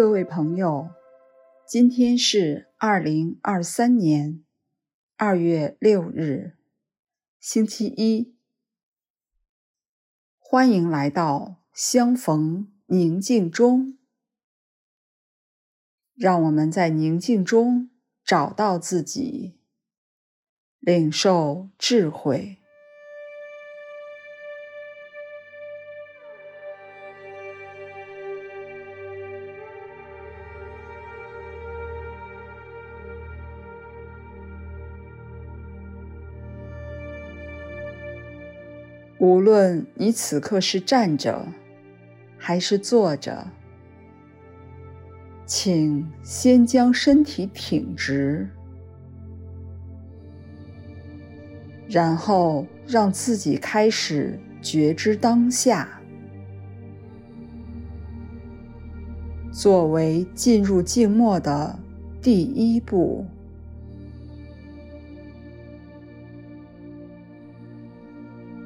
各位朋友，今天是二零二三年二月六日，星期一。欢迎来到相逢宁静中，让我们在宁静中找到自己，领受智慧。无论你此刻是站着，还是坐着，请先将身体挺直，然后让自己开始觉知当下。作为进入静默的第一步。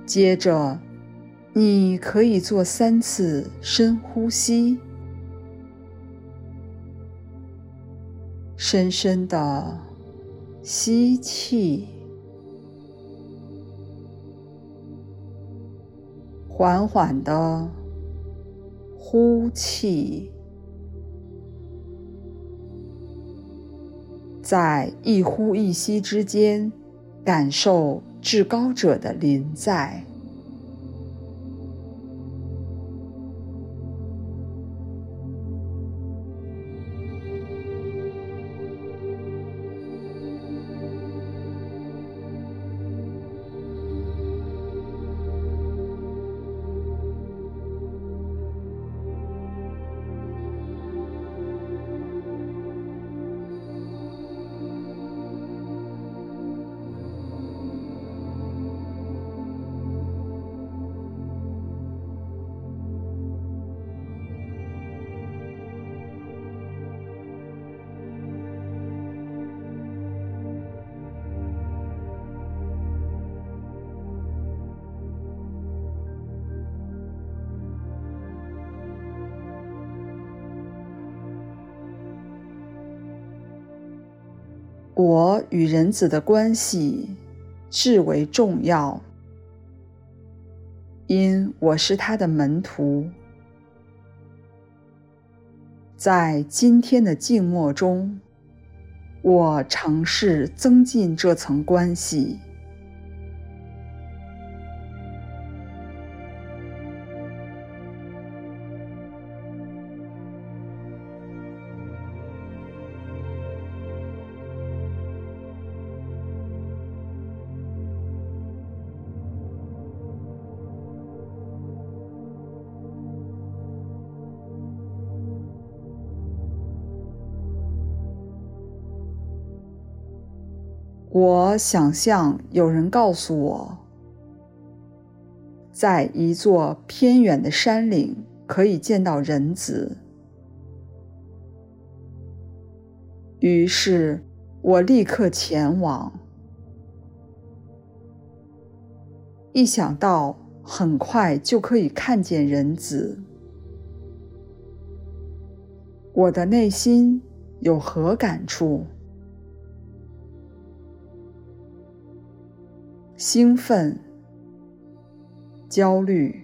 接着，你可以做三次深呼吸，深深的吸气，缓缓的呼气，在一呼一吸之间，感受至高者的临在。我与人子的关系至为重要，因我是他的门徒。在今天的静默中，我尝试增进这层关系。我想象有人告诉我，在一座偏远的山岭可以见到人子。于是我立刻前往。一想到很快就可以看见人子，我的内心有何感触？兴奋、焦虑。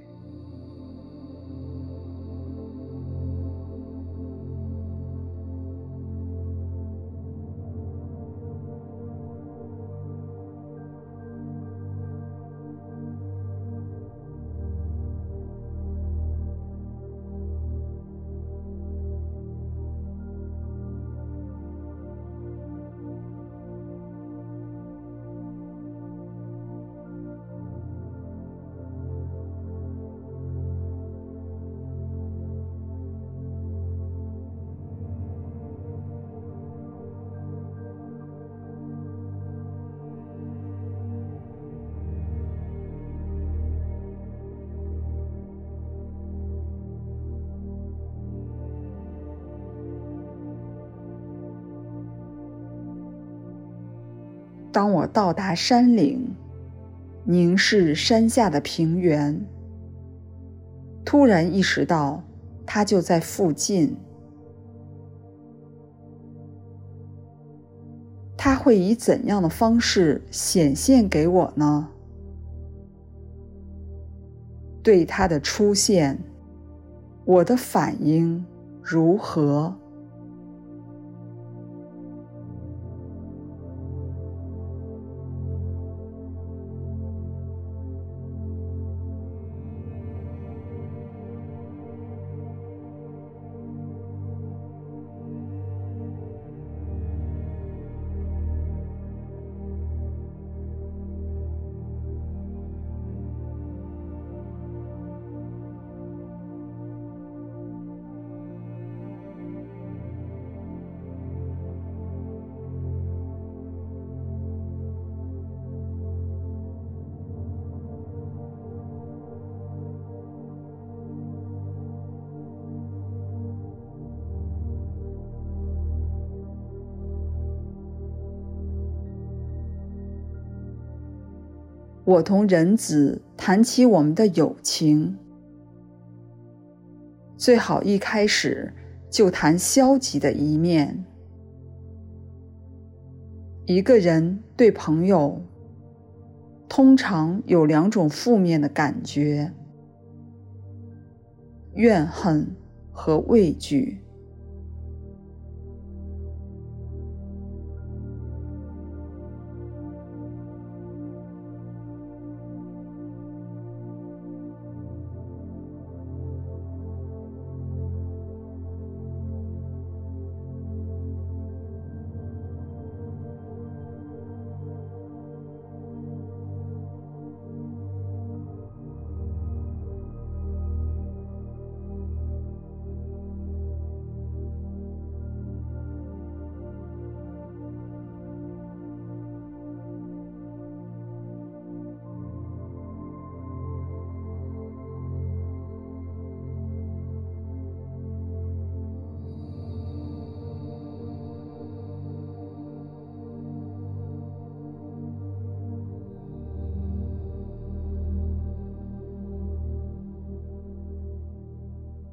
当我到达山岭凝视山下的平原。突然意识到他就在附近。他会以怎样的方式显现给我呢？对他的出现我的反应如何？我同人子谈起我们的友情，最好一开始就谈消极的一面。一个人对朋友，通常有两种负面的感觉：怨恨和畏惧。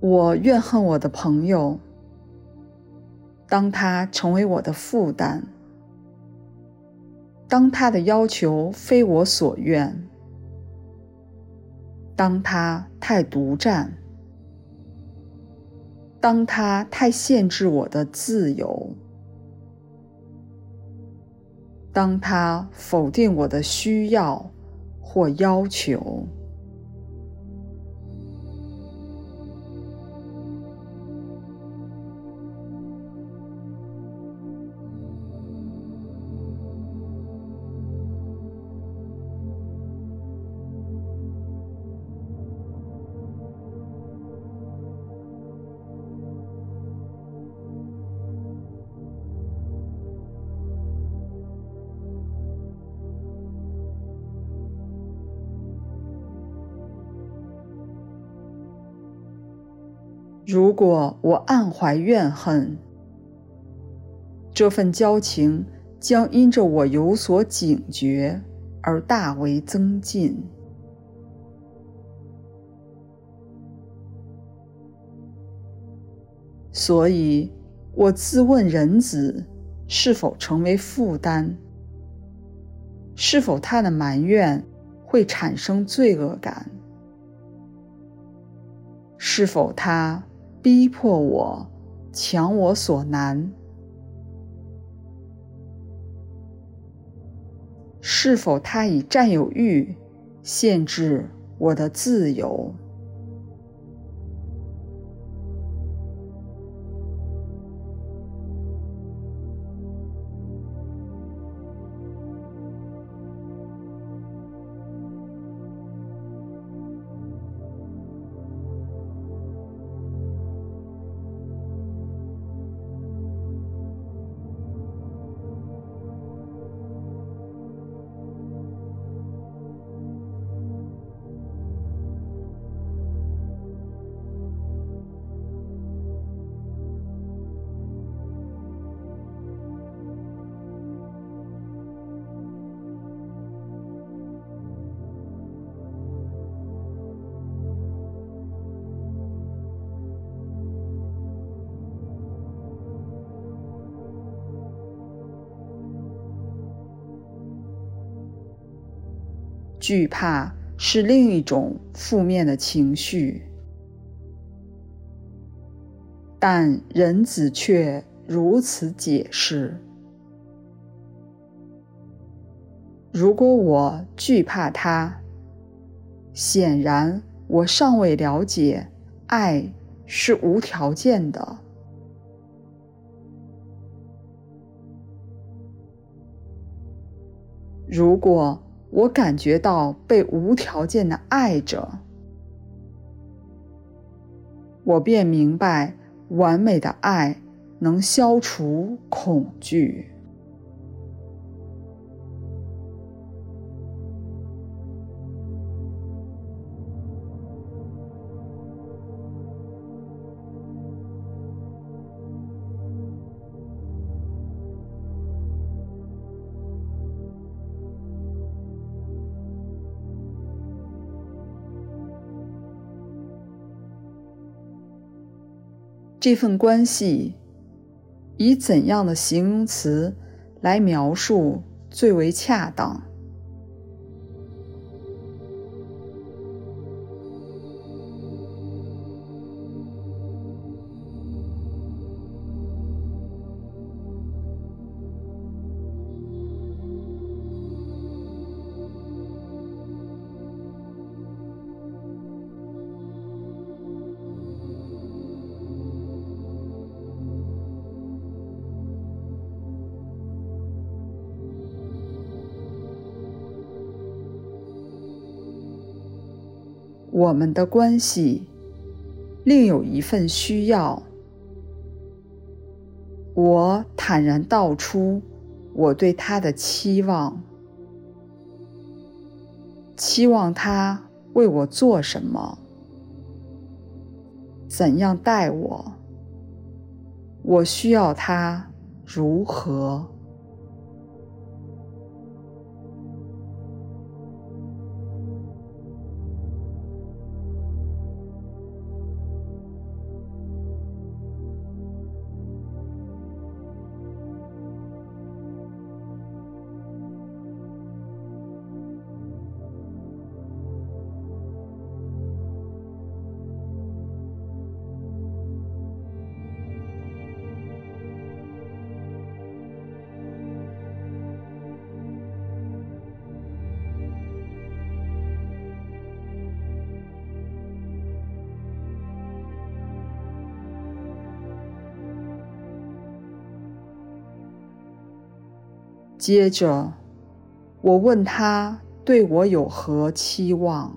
我怨恨我的朋友，当他成为我的负担，当他的要求非我所愿，当他太独占，当他太限制我的自由，当他否定我的需要或要求。如果我暗怀怨恨，这份交情将因着我有所警觉而大为增进。所以，我自问人子是否成为负担？是否他的埋怨会产生罪恶感？是否他？逼迫我，强我所难，是否他以占有欲限制我的自由？惧怕是另一种负面的情绪，但人子却如此解释：如果我惧怕他，显然我尚未了解爱是无条件的。如果我感觉到被无条件的爱着，我便明白完美的爱能消除恐惧。这份关系，以怎样的形容词来描述最为恰当？我们的关系另有一份需要。我坦然道出我对他的期望，期望他为我做什么，怎样待我，我需要他如何。接着，我问他对我有何期望。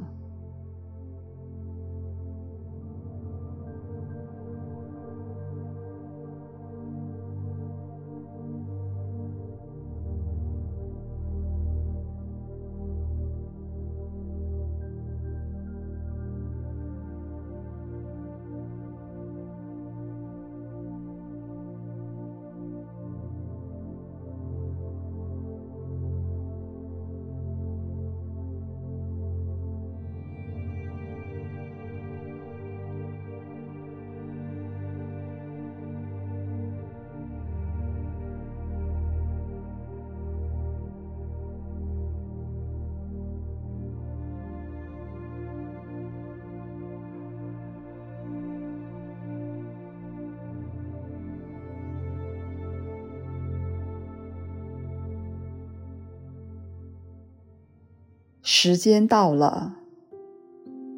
时间到了，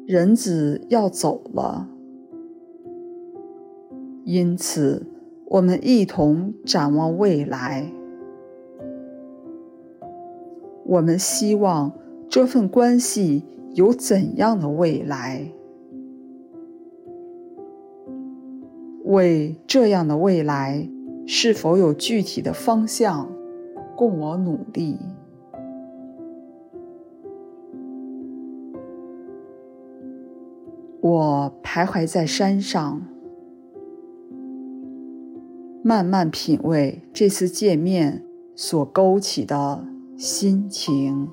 人子要走了，因此我们一同展望未来。我们希望这份关系有怎样的未来？为这样的未来，是否有具体的方向供我努力？我徘徊在山上，慢慢品味这次见面所勾起的心情。